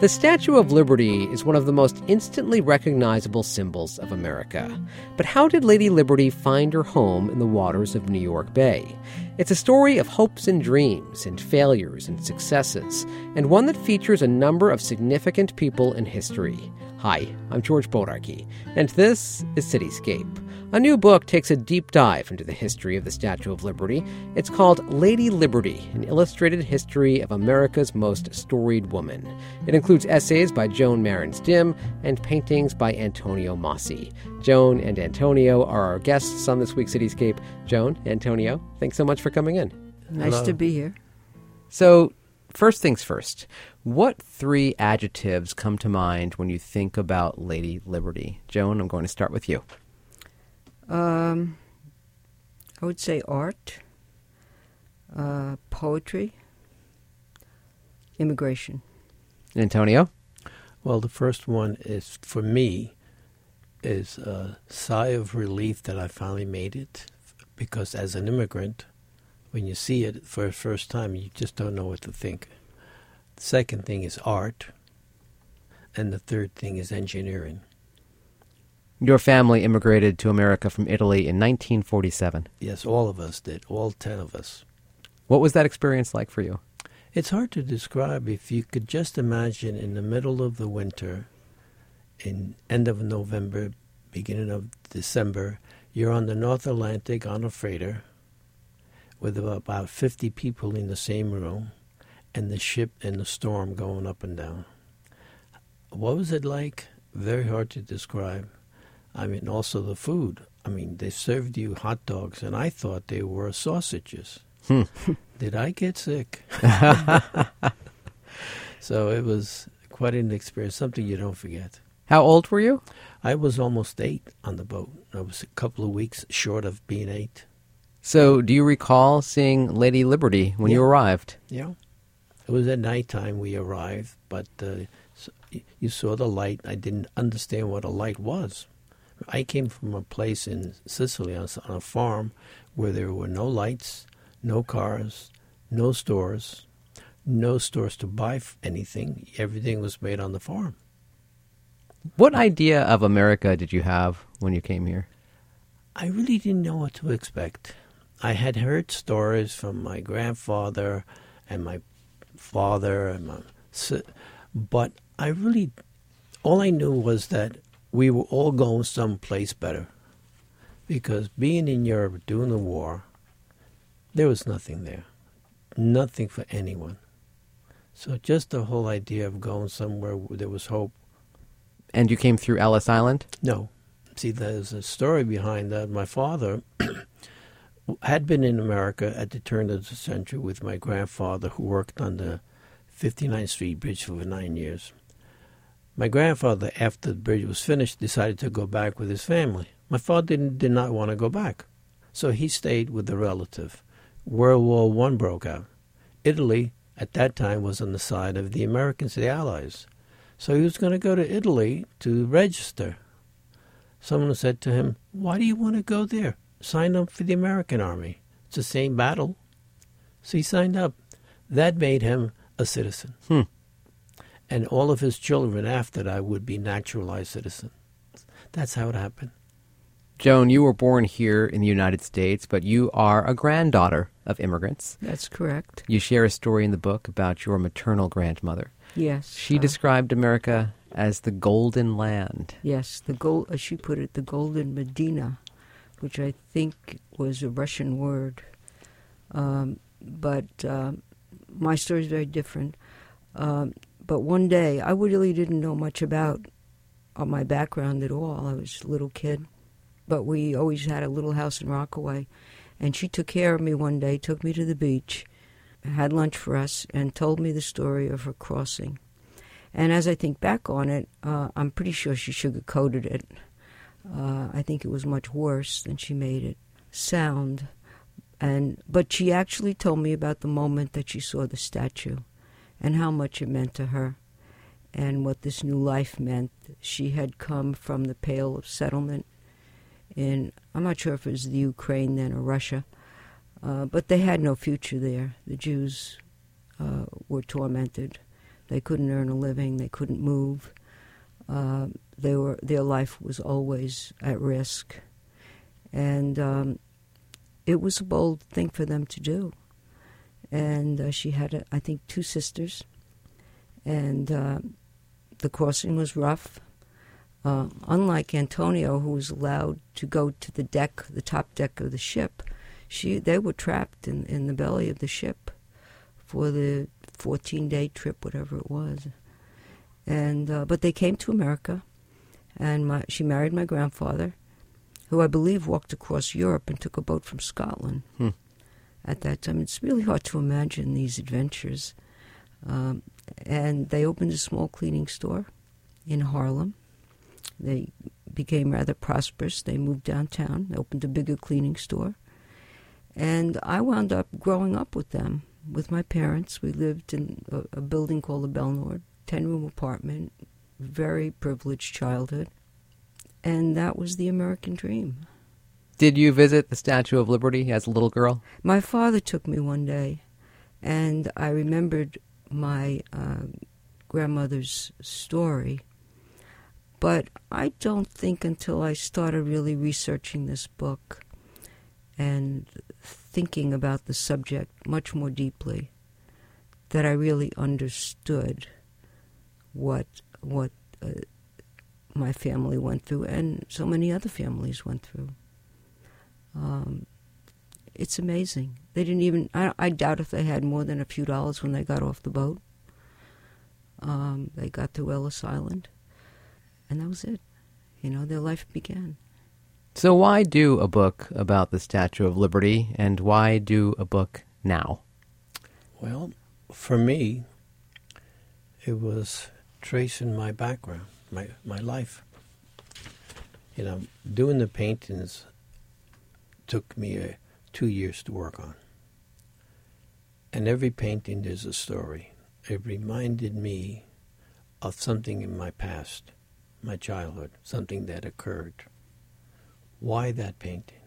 The Statue of Liberty is one of the most instantly recognizable symbols of America. But how did Lady Liberty find her home in the waters of New York Bay? It's a story of hopes and dreams, and failures and successes, and one that features a number of significant people in history. Hi, I'm George Bodarky, and this is Cityscape. A new book takes a deep dive into the history of the Statue of Liberty. It's called Lady Liberty An Illustrated History of America's Most Storied Woman. It includes essays by Joan Marans Dim and paintings by Antonio Masi. Joan and Antonio are our guests on this week's Cityscape. Joan, Antonio, thanks so much for coming in. Nice Hello. to be here. So, first things first, what three adjectives come to mind when you think about Lady Liberty? Joan, I'm going to start with you. Um, I would say art, uh, poetry, immigration. Antonio? Well, the first one is for me is a sigh of relief that I finally made it, because as an immigrant, when you see it for the first time, you just don't know what to think. The second thing is art, and the third thing is engineering. Your family immigrated to America from Italy in 1947. Yes, all of us did, all ten of us. What was that experience like for you? It's hard to describe if you could just imagine in the middle of the winter, in end of November, beginning of December, you're on the North Atlantic on a freighter with about 50 people in the same room and the ship and the storm going up and down. What was it like? Very hard to describe. I mean, also the food. I mean, they served you hot dogs, and I thought they were sausages. Hmm. Did I get sick? so it was quite an experience, something you don't forget. How old were you? I was almost eight on the boat. I was a couple of weeks short of being eight. So, do you recall seeing Lady Liberty when you arrived? Yeah. It was at nighttime we arrived, but uh, so you saw the light. I didn't understand what a light was. I came from a place in Sicily on, on a farm where there were no lights, no cars, no stores, no stores to buy anything. Everything was made on the farm. What idea of America did you have when you came here? I really didn't know what to expect. I had heard stories from my grandfather and my father and my but I really all I knew was that we were all going someplace better. Because being in Europe during the war, there was nothing there. Nothing for anyone. So just the whole idea of going somewhere where there was hope And you came through Ellis Island? No. See, there's a story behind that. My father had been in America at the turn of the century with my grandfather, who worked on the 59th Street Bridge for nine years. My grandfather, after the bridge was finished, decided to go back with his family. My father didn't, did not want to go back, so he stayed with a relative. World War One broke out. Italy, at that time, was on the side of the Americans, the Allies. So he was going to go to Italy to register. Someone said to him, Why do you want to go there? Sign up for the American Army. It's the same battle. So he signed up. That made him a citizen. Hmm. And all of his children after that would be naturalized citizens. That's how it happened. Joan, you were born here in the United States, but you are a granddaughter of immigrants. That's correct. You share a story in the book about your maternal grandmother. Yes. She uh, described America as the Golden Land. Yes, the gold, as she put it, the Golden Medina, which I think was a Russian word. Um, but um, my story is very different. Um, but one day, I really didn't know much about uh, my background at all. I was a little kid. But we always had a little house in Rockaway. And she took care of me one day, took me to the beach, had lunch for us, and told me the story of her crossing. And as I think back on it, uh, I'm pretty sure she sugarcoated it. Uh, I think it was much worse than she made it sound. And but she actually told me about the moment that she saw the statue, and how much it meant to her, and what this new life meant. She had come from the Pale of Settlement in I'm not sure if it was the Ukraine then or Russia, uh, but they had no future there. The Jews uh, were tormented They couldn't earn a living. They couldn't move. Uh, they were their life was always at risk, and um, it was a bold thing for them to do. And uh, she had, I think, two sisters, and uh, the crossing was rough. Uh, unlike Antonio, who was allowed to go to the deck, the top deck of the ship, she they were trapped in, in the belly of the ship for the 14 day trip, whatever it was. And uh, but they came to America, and my, she married my grandfather, who I believe walked across Europe and took a boat from Scotland. Hmm. At that time, it's really hard to imagine these adventures. Um, and they opened a small cleaning store in Harlem. They became rather prosperous. They moved downtown. They opened a bigger cleaning store. And I wound up growing up with them, with my parents. We lived in a, a building called the Belnord, 10 room apartment, very privileged childhood. And that was the American dream. Did you visit the Statue of Liberty as a little girl? My father took me one day, and I remembered my uh, grandmother's story. But I don't think until I started really researching this book and thinking about the subject much more deeply that I really understood what what uh, my family went through and so many other families went through. Um, it's amazing. They didn't even. I, I, doubt if they had more than a few dollars when they got off the boat. Um, they got to Ellis Island, and that was it. You know, their life began. So, why do a book about the Statue of Liberty, and why do a book now? Well, for me, it was tracing my background, my my life. You know, doing the paintings took me a, two years to work on. And every painting is a story. It reminded me of something in my past, my childhood, something that occurred. Why that painting?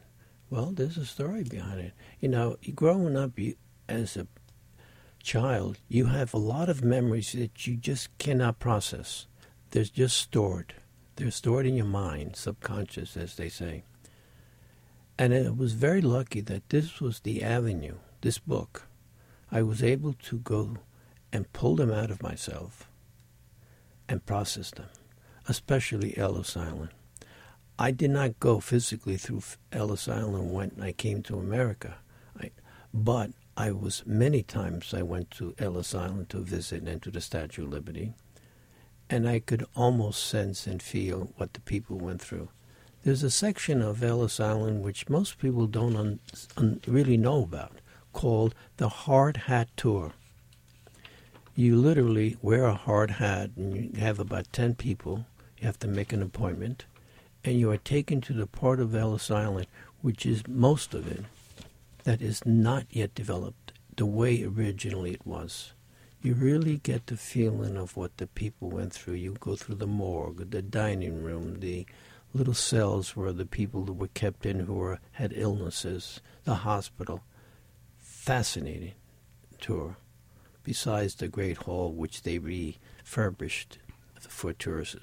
Well, there's a story behind it. You know, growing up you, as a child, you have a lot of memories that you just cannot process. They're just stored. They're stored in your mind, subconscious, as they say. And it was very lucky that this was the avenue, this book. I was able to go and pull them out of myself and process them, especially Ellis Island. I did not go physically through Ellis Island when I came to America, I, but I was many times I went to Ellis Island to visit and to the Statue of Liberty, and I could almost sense and feel what the people went through. There's a section of Ellis Island which most people don't un, un, really know about called the Hard Hat Tour. You literally wear a hard hat and you have about 10 people. You have to make an appointment and you are taken to the part of Ellis Island, which is most of it, that is not yet developed the way originally it was. You really get the feeling of what the people went through. You go through the morgue, the dining room, the little cells where the people that were kept in who were, had illnesses, the hospital. Fascinating tour, besides the great hall which they refurbished for tourism.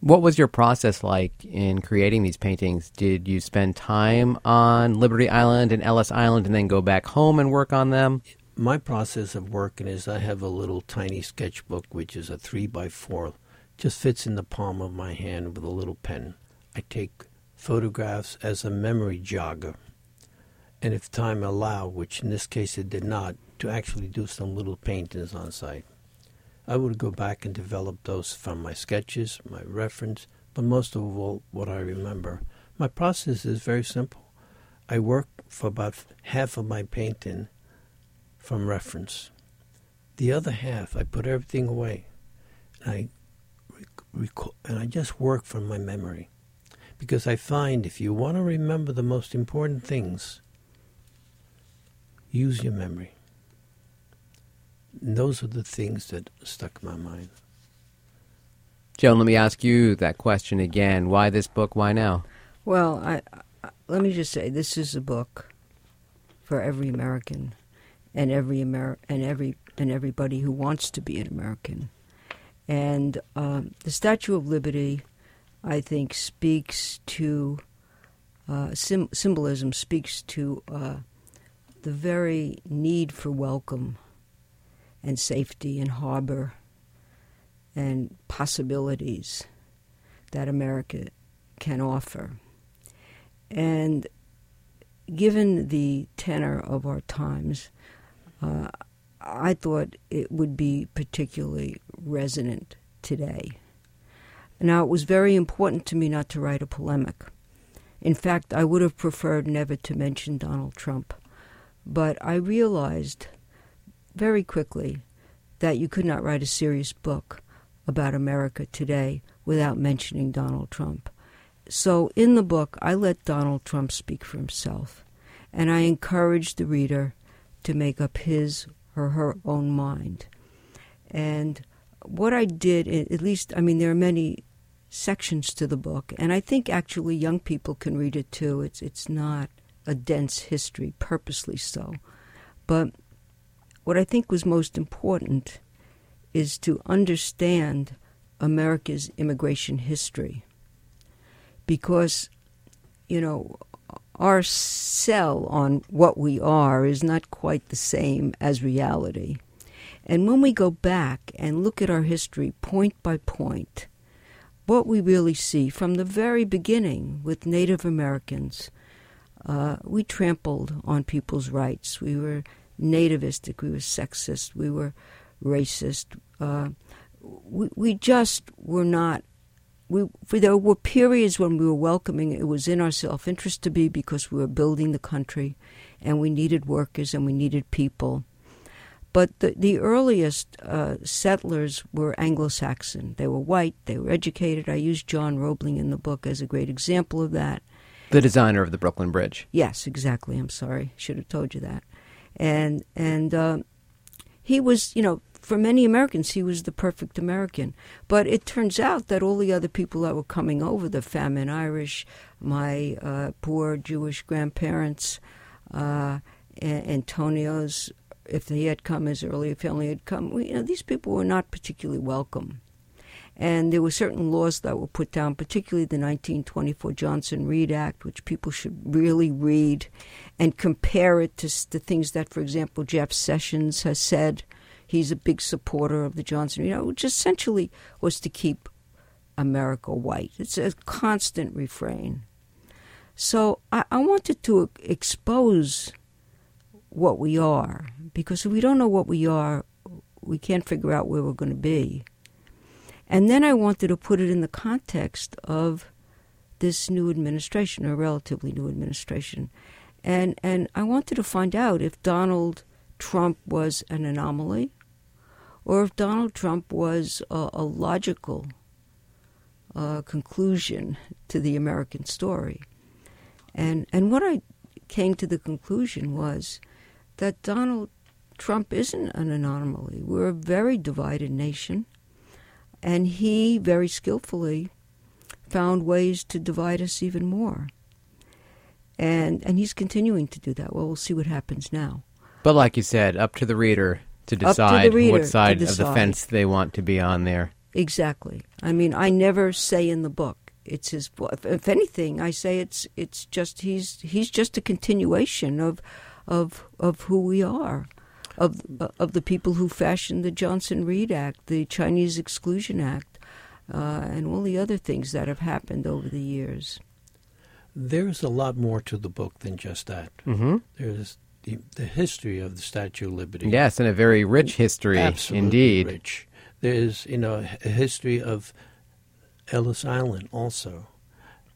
What was your process like in creating these paintings? Did you spend time on Liberty Island and Ellis Island and then go back home and work on them? My process of working is I have a little tiny sketchbook, which is a three by four, just fits in the palm of my hand with a little pen. I take photographs as a memory jogger. And if time allowed, which in this case it did not, to actually do some little paintings on site. I would go back and develop those from my sketches, my reference, but most of all, what I remember. My process is very simple. I work for about half of my painting from reference. The other half, I put everything away, I rec- and I just work from my memory, because I find if you want to remember the most important things, use your memory. And those are the things that stuck in my mind. Joan, let me ask you that question again. Why this book? Why now? Well, I, I, let me just say this is a book for every American and every Amer- and every and everybody who wants to be an American. And um, the Statue of Liberty, I think, speaks to uh, sim- symbolism, speaks to uh, the very need for welcome and safety and harbor and possibilities that America can offer. And given the tenor of our times, uh, I thought it would be particularly resonant today. Now, it was very important to me not to write a polemic. In fact, I would have preferred never to mention Donald Trump. But I realized very quickly that you could not write a serious book about America today without mentioning Donald Trump. So in the book, I let Donald Trump speak for himself, and I encourage the reader to make up his or her own mind. And what I did, at least, I mean, there are many sections to the book, and I think actually young people can read it too. It's it's not a dense history, purposely so. But what I think was most important is to understand America's immigration history. Because, you know, our sell on what we are is not quite the same as reality. And when we go back and look at our history point by point, what we really see from the very beginning with Native Americans, uh, we trampled on people's rights. We were nativistic, we were sexist, we were racist. Uh, we, we just were not. We, there were periods when we were welcoming. It was in our self interest to be because we were building the country, and we needed workers and we needed people. But the, the earliest uh, settlers were Anglo Saxon. They were white, they were educated. I use John Roebling in the book as a great example of that. The designer of the Brooklyn Bridge. Yes, exactly. I'm sorry. Should have told you that. And, and uh, he was, you know, for many Americans, he was the perfect American. But it turns out that all the other people that were coming over, the famine Irish, my uh, poor Jewish grandparents, uh, Antonio's, if he had come, his earlier family had come, you know, these people were not particularly welcome. And there were certain laws that were put down, particularly the 1924 Johnson Reed Act, which people should really read and compare it to the things that, for example, Jeff Sessions has said He's a big supporter of the Johnson, you know, which essentially was to keep America white. It's a constant refrain. So I, I wanted to expose what we are, because if we don't know what we are, we can't figure out where we're going to be. And then I wanted to put it in the context of this new administration, a relatively new administration. And, and I wanted to find out if Donald Trump was an anomaly or if Donald Trump was a, a logical uh, conclusion to the American story. And, and what I came to the conclusion was that Donald Trump isn't an anomaly. We're a very divided nation. And he very skillfully found ways to divide us even more. And, and he's continuing to do that. Well, we'll see what happens now. But like you said, up to the reader to decide to what side of the fence they want to be on there. Exactly. I mean, I never say in the book it's his. If anything, I say it's it's just he's he's just a continuation of of of who we are, of of the people who fashioned the Johnson Reed Act, the Chinese Exclusion Act, uh, and all the other things that have happened over the years. There's a lot more to the book than just that. Mm-hmm. There's the, the history of the Statue of Liberty. Yes, and a very rich history, Absolutely indeed. Rich. There's you know a history of Ellis Island also.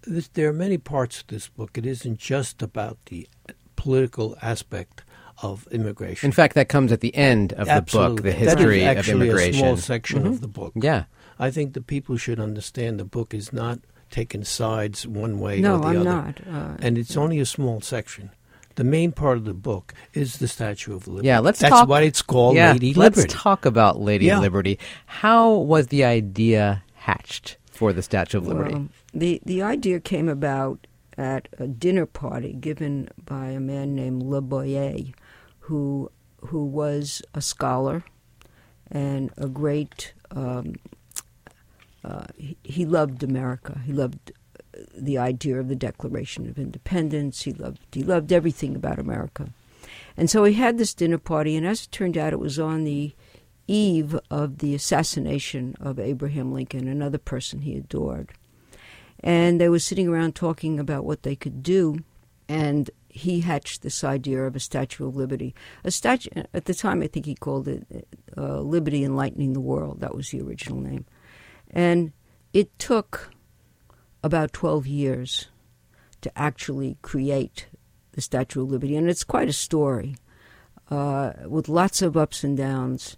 This, there are many parts of this book. It isn't just about the political aspect of immigration. In fact, that comes at the end of Absolutely. the book, the history that is of immigration. a small section mm-hmm. of the book. Yeah, I think the people should understand the book is not taking sides one way no, or the I'm other. not. Uh, and it's only a small section. The main part of the book is the Statue of Liberty. Yeah, let's That's talk. why it's called yeah, Lady let's talk about Lady Yeah. Liberty. How was the idea hatched for the Statue of Liberty? Well, the the idea came about at a dinner party given by a man named Laboulaye, who who was a scholar and a great. Um, uh, he, he loved America. He loved the idea of the Declaration of Independence. He loved he loved everything about America, and so he had this dinner party. And as it turned out, it was on the eve of the assassination of Abraham Lincoln, another person he adored. And they were sitting around talking about what they could do, and he hatched this idea of a Statue of Liberty. A statue at the time, I think he called it uh, Liberty Enlightening the World. That was the original name, and it took about 12 years to actually create the Statue of Liberty. And it's quite a story uh, with lots of ups and downs.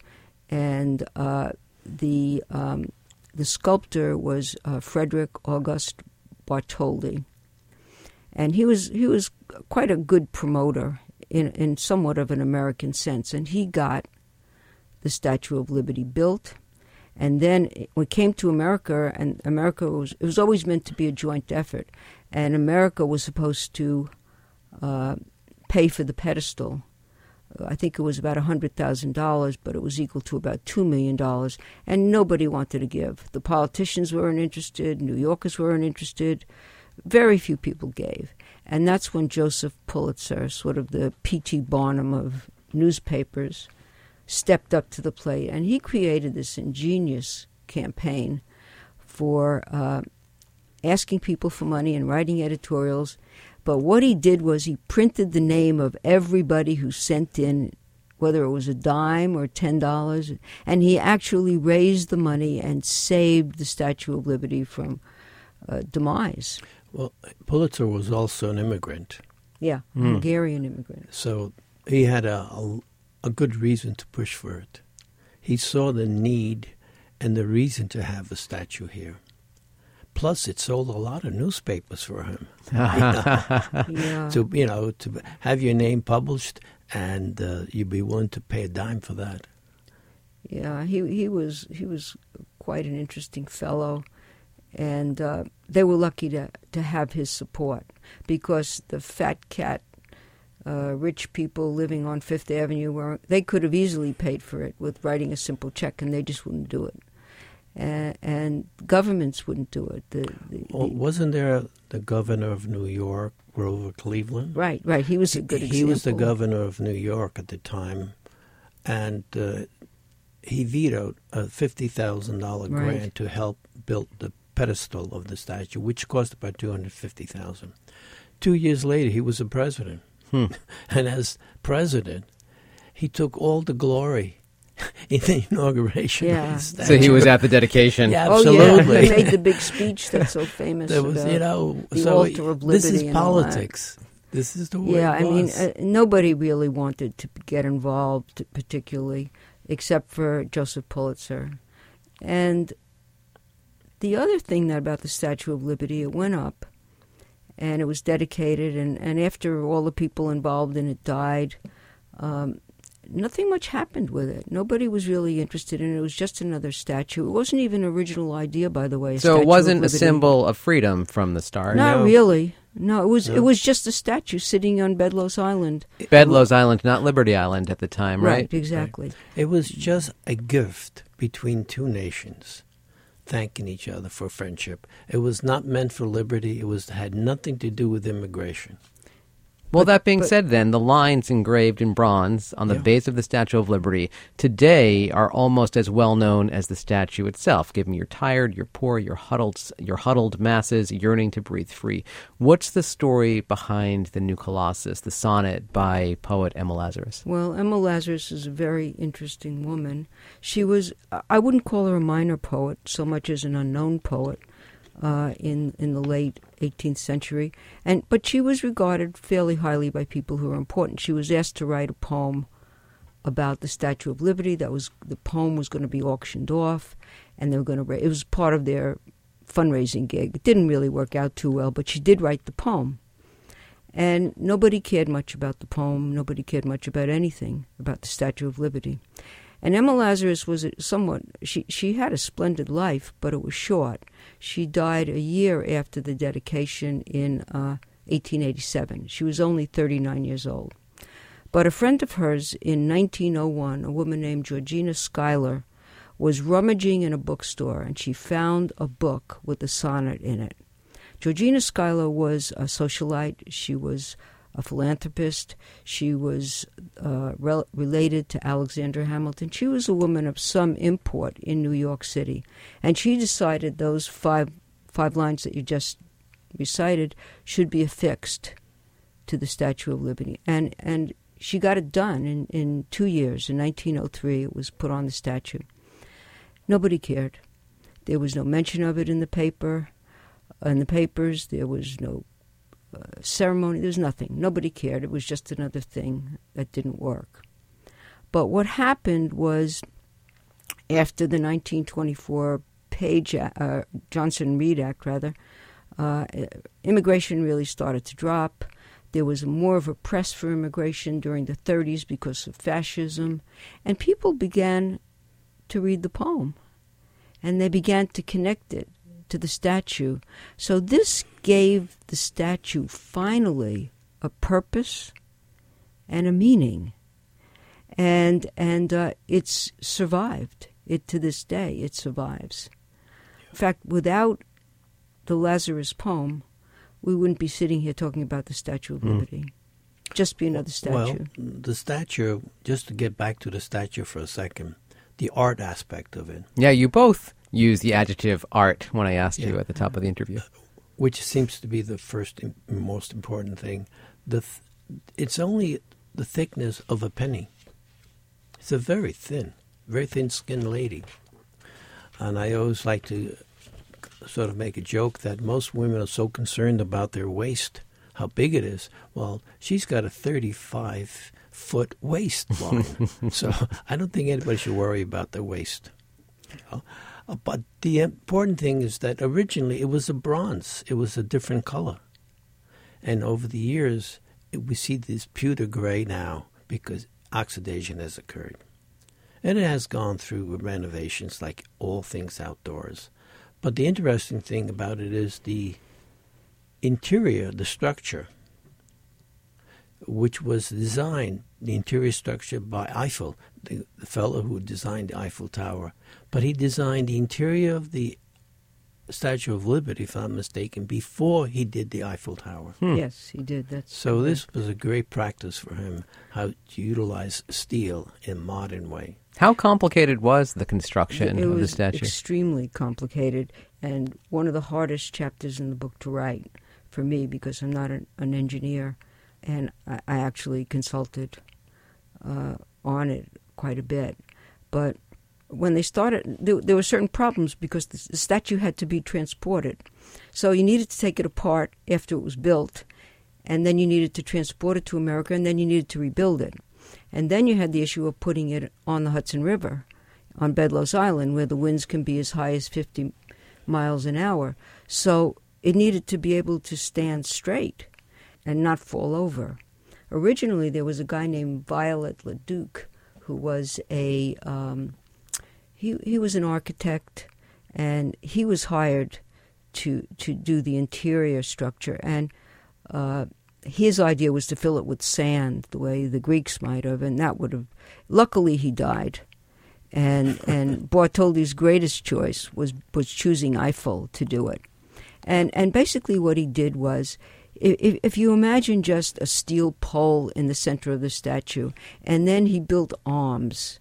And uh, the, um, the sculptor was uh, Frederick August Bartholdi. And he was, he was quite a good promoter in, in somewhat of an American sense. And he got the Statue of Liberty built and then we came to America, and America was it was always meant to be a joint effort, and America was supposed to uh, pay for the pedestal. I think it was about hundred thousand dollars, but it was equal to about two million dollars, and nobody wanted to give. The politicians weren't interested. New Yorkers weren't interested. Very few people gave, and that's when Joseph Pulitzer, sort of the P.T. Barnum of newspapers, stepped up to the plate, and he created this ingenious campaign for uh, asking people for money and writing editorials. But what he did was he printed the name of everybody who sent in, whether it was a dime or ten dollars, and he actually raised the money and saved the Statue of Liberty from uh, demise. Well, Pulitzer was also an immigrant. Yeah, mm. Hungarian immigrant. So he had a, a, a good reason to push for it. He saw the need and the reason to have a statue here. Plus, it sold a lot of newspapers for him. yeah. To you know, to have your name published, and uh, you'd be willing to pay a dime for that. Yeah, he he was he was quite an interesting fellow, and uh, they were lucky to to have his support because the fat cat uh, rich people living on Fifth Avenue were they could have easily paid for it with writing a simple check, and they just wouldn't do it. And, and governments wouldn't do it. The, the, well, wasn't there the governor of New York, Grover Cleveland? Right, right. He was a good. He, example. was the governor of New York at the time, and uh, he vetoed a fifty thousand dollar grant Right. to help build the pedestal of the statue, which cost about two hundred fifty thousand. Two years later, he was the president. And as president, he took all the glory in the inauguration Yeah. of the statue. So he was at the dedication. Yeah, Oh absolutely. yeah, he made the big speech that's so famous. There was, about you know, the so altar of liberty this is liberty and all that. politics. This is the way Yeah, it I mean, uh, nobody really wanted to get involved, particularly, except for Joseph Pulitzer. And the other thing that about the Statue of Liberty, it went up, and it was dedicated, and, and after all the people involved in it died, um, nothing much happened with it. Nobody was really interested in it. It was just another statue. It wasn't even an original idea, by the way. So it wasn't a Liberty. symbol of freedom from the start. Not No. really. No, it was No. it was just a statue sitting on Bedloe's Island. Bedloes Island, not Liberty Island at the time, right? exactly. It was just a gift between two nations, thanking each other for friendship. It was not meant for liberty. It was had nothing to do with immigration. Well, that being but- said, then, the lines engraved in bronze on the Yeah. base of the Statue of Liberty today are almost as well known as the statue itself, giving you're tired, you're poor, you're huddled, you're huddled masses yearning to breathe free. What's the story behind the new Colossus, the sonnet by poet Emma Lazarus? Well, Emma Lazarus is a very interesting woman. She was I wouldn't call her a minor poet so much as an unknown poet uh, in in the late 18th century, and but she was regarded fairly highly by people who were important. She was asked to write a poem about the Statue of Liberty. That was the poem was going to be auctioned off, and they were going to. It was part of their fundraising gig. It didn't really work out too well, but she did write the poem. And nobody cared much about the poem. Nobody cared much about anything about the Statue of Liberty. And Emma Lazarus was somewhat, she, she had a splendid life, but it was short. She died a year after the dedication in uh, 1887. She was only 39 years old. But a friend of hers in 1901, a woman named Georgina Schuyler, was rummaging in a bookstore and she found a book with a sonnet in it. Georgina Schuyler was a socialite. She was a philanthropist. She was uh, rel- related to Alexander Hamilton. She was a woman of some import in New York City, and she decided those five five lines that you just recited should be affixed to the Statue of Liberty, and and she got it done in in two years. In 1903, it was put on the statue. Nobody cared. There was no mention of it in the paper, in the papers. There was no ceremony. There's nothing. Nobody cared. It was just another thing that didn't work. But what happened was after the 1924 Page uh, Johnson Reed Act, rather, uh, immigration really started to drop. There was more of a press for immigration during the 30s because of fascism, and people began to read the poem, and they began to connect it to the statue. So this gave the statue finally a purpose and a meaning, and and uh, it's survived. It to this day it survives. In fact, without the Lazarus poem, we wouldn't be sitting here talking about the Statue of Liberty. Mm. Just be another statue. Well, the statue. Just to get back to the statue for a second, the art aspect of it. Yeah, you both use the adjective art when I asked yeah. you at the top of the interview. Which seems to be the first and most important thing. The th- it's only the thickness of a penny. It's a very thin, very thin-skinned lady. And I always like to sort of make a joke that most women are so concerned about their waist, how big it is. Well, she's got a 35 foot waistline. so I don't think anybody should worry about the waist. You know? But the important thing is that originally it was a bronze, it was a different color. And over the years, it, we see this pewter gray now because oxidation has occurred. And it has gone through renovations like all things outdoors. But the interesting thing about it is the interior, the structure, which was designed, the interior structure by Eiffel, the, the fellow who designed the Eiffel Tower, but he designed the interior of the Statue of Liberty, if I'm mistaken, before he did the Eiffel Tower. Hmm. Yes, he did. That's so. This was a great practice for him how to utilize steel in a modern way. How complicated was the construction it of the statue? Extremely complicated, and one of the hardest chapters in the book to write for me because I'm not an, an engineer, and I, I actually consulted uh, on it quite a bit, but when they started, there, there, were certain problems because the, the statue had to be transported. So you needed to take it apart after it was built, and then you needed to transport it to America, and then you needed to rebuild it. And then you had the issue of putting it on the Hudson River, on Bedloes Island, where the winds can be as high as 50 miles an hour. So it needed to be able to stand straight and not fall over. Originally, there was a guy named Viollet-le-Duc who was a um, he he was an architect, and he was hired to to do the interior structure. And uh, his idea was to fill it with sand, the way the Greeks might have, and that would have. Luckily, he died, and and Bartholdi's greatest choice was was choosing Eiffel to do it, and and basically what he did was. If, if you imagine just a steel pole in the center of the statue, and then he built arms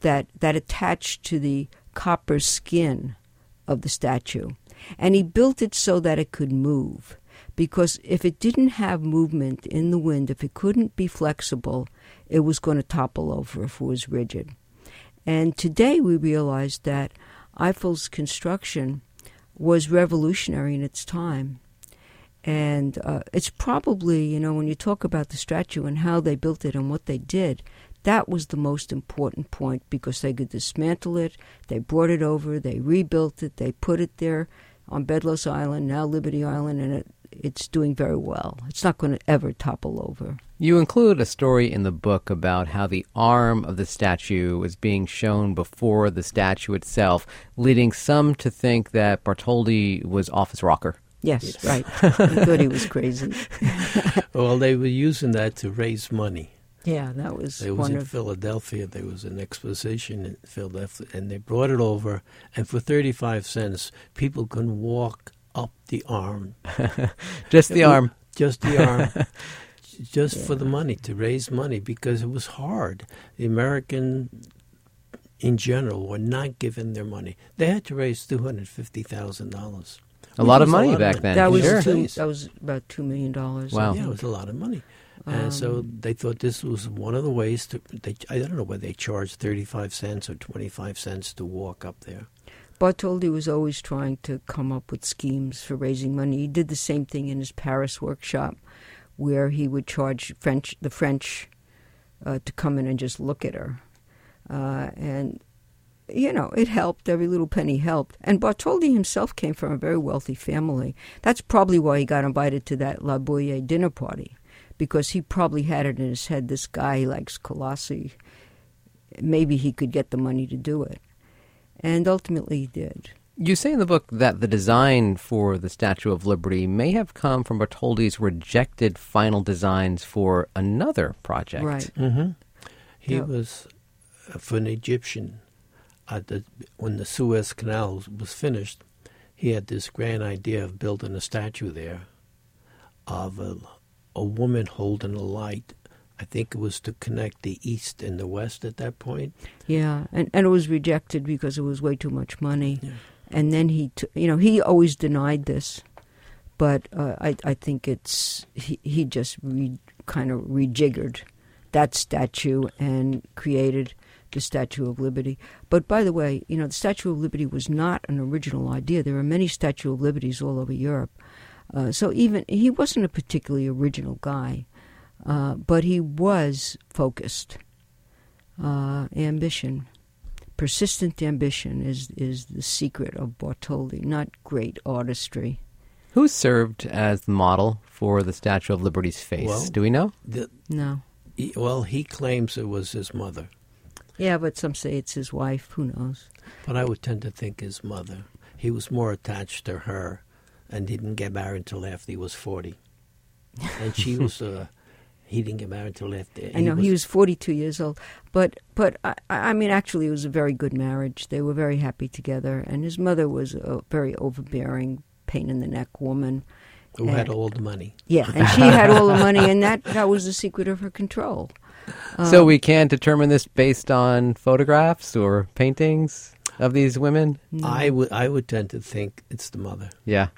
that, that attached to the copper skin of the statue. And he built it so that it could move. Because if it didn't have movement in the wind, if it couldn't be flexible, it was going to topple over if it was rigid. And today we realize that Eiffel's construction was revolutionary in its time. And uh, it's probably, you know, when you talk about the statue and how they built it and what they did, that was the most important point because they could dismantle it. They brought it over, they rebuilt it, they put it there on Bedloes Island, now Liberty Island, and it, it's doing very well. It's not going to ever topple over. You include a story in the book about how the arm of the statue was being shown before the statue itself, leading some to think that Bartholdi was off his rocker. Yes, right. I thought he was crazy. well, they were using that to raise money Yeah, that was It was in Philadelphia. There was an exposition in Philadelphia, and they brought it over. And for thirty-five cents, people can walk up the arm, Just the arm. just the arm, just for the money to raise money because it was hard. The American, in general, were not given their money. They had to raise two hundred fifty thousand dollars. A lot of money back then. that was sure. two, that was about two million dollars. Wow. Yeah, it was a lot of money. and so Um, they thought this was one of the ways to. They, I don't know whether they charged thirty-five cents or twenty-five cents to walk up there. Bartholdi was always trying to come up with schemes for raising money. He did the same thing in his Paris workshop, where he would charge French the French uh, to come in and just look at her, uh, and you know it helped. Every little penny helped. And Bartholdi himself came from a very wealthy family. That's probably why he got invited to that Laboulaye dinner party, because he probably had it in his head. This guy likes Colossi. Maybe he could get the money to do it. And ultimately he did. You say in the book that the design for the Statue of Liberty may have come from Bartholdi's rejected final designs for another project. Right. Mm-hmm. He Yeah. was uh, for an Egyptian. At the, when the Suez Canal was finished, he had this grand idea of building a statue there of a, a woman holding a light. I think it was to connect the east and the west at that point. Yeah, and and it was rejected because it was way too much money. Yeah. And then he, t- you know, he always denied this, but uh, I I think it's he he just re- kind of rejiggered that statue and created the Statue of Liberty. But by the way, you know, the Statue of Liberty was not an original idea. There are many Statue of Liberties all over Europe. Uh, so even he wasn't a particularly original guy, uh, but he was focused. Uh, ambition, persistent ambition is is the secret of Bartholdi, not great artistry. Who served as the model for the Statue of Liberty's face? Well- Do we know? The, No. he, well, he claims it was his mother, Yeah, but some say it's his wife. Who knows? but I would tend to think his mother. He was more attached to her, and didn't get married until after he was forty. And she was. Uh, he didn't get married until after. I know he was 42 years old, but but I, I mean, actually, it was a very good marriage. They were very happy together, and his mother was a very overbearing, pain in the neck woman. who had all the money. Yeah, and she had all the money, and that that was the secret of her control. So Um, we can't determine this based on photographs or paintings of these women? I would I would tend to think it's the mother. Yeah.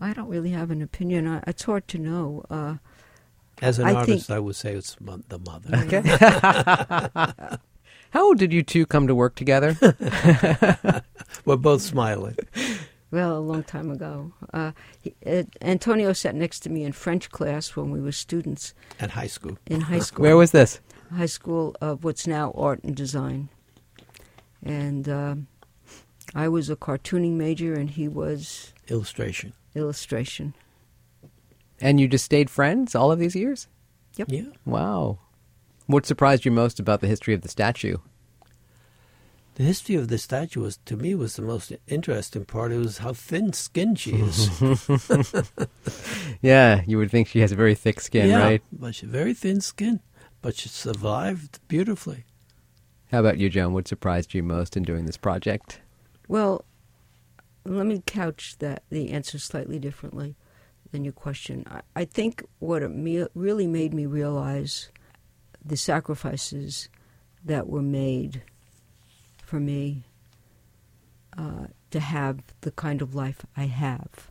I don't really have an opinion. I, it's hard to know. Uh, As an I artist, think- I would say it's mo- the mother. Okay. How did you two come to work together? We're both smiling. Well, a long time ago. Uh, he, uh, Antonio sat next to me in French class when we were students At high school. in high school. Where was this? high school of what's now art and design. And um I was a cartooning major, and he was Illustration. illustration. And you just stayed friends all of these years? Yep. Yeah. Wow. What surprised you most about the history of the statue? The history of the statue was, to me, was the most interesting part. It was how thin-skinned she is. Yeah, you would think she has a very thick skin, yeah, right? But she very thin skin, but she survived beautifully. How about you, Joan? What surprised you most in doing this project? Well, let me couch that the answer slightly differently than your question. I, I think what it me, really made me realize the sacrifices that were made for me uh, to have the kind of life I have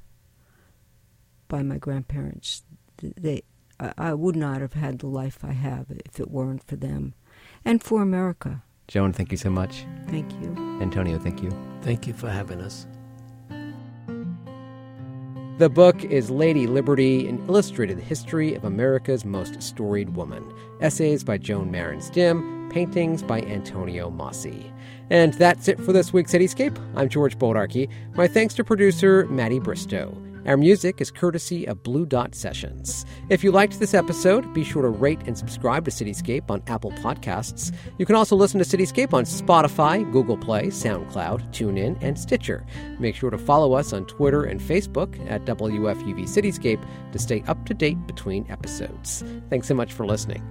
by my grandparents. They, I, I would not have had the life I have if it weren't for them, and for America. Joan, thank you so much. Thank you. Antonio, thank you. Thank you for having us. The book is Lady Liberty, an illustrated history of America's most storied woman. Essays by Joan Marans Dim, paintings by Antonio Masi. And that's it for this week's Cityscape. I'm George Bodarky. My thanks to producer Maddie Bristow. Our music is courtesy of Blue Dot Sessions. If you liked this episode, be sure to rate and subscribe to Cityscape on Apple Podcasts. You can also listen to Cityscape on Spotify, Google Play, SoundCloud, TuneIn, and Stitcher. Make sure to follow us on Twitter and Facebook at WFUV Cityscape to stay up to date between episodes. Thanks so much for listening.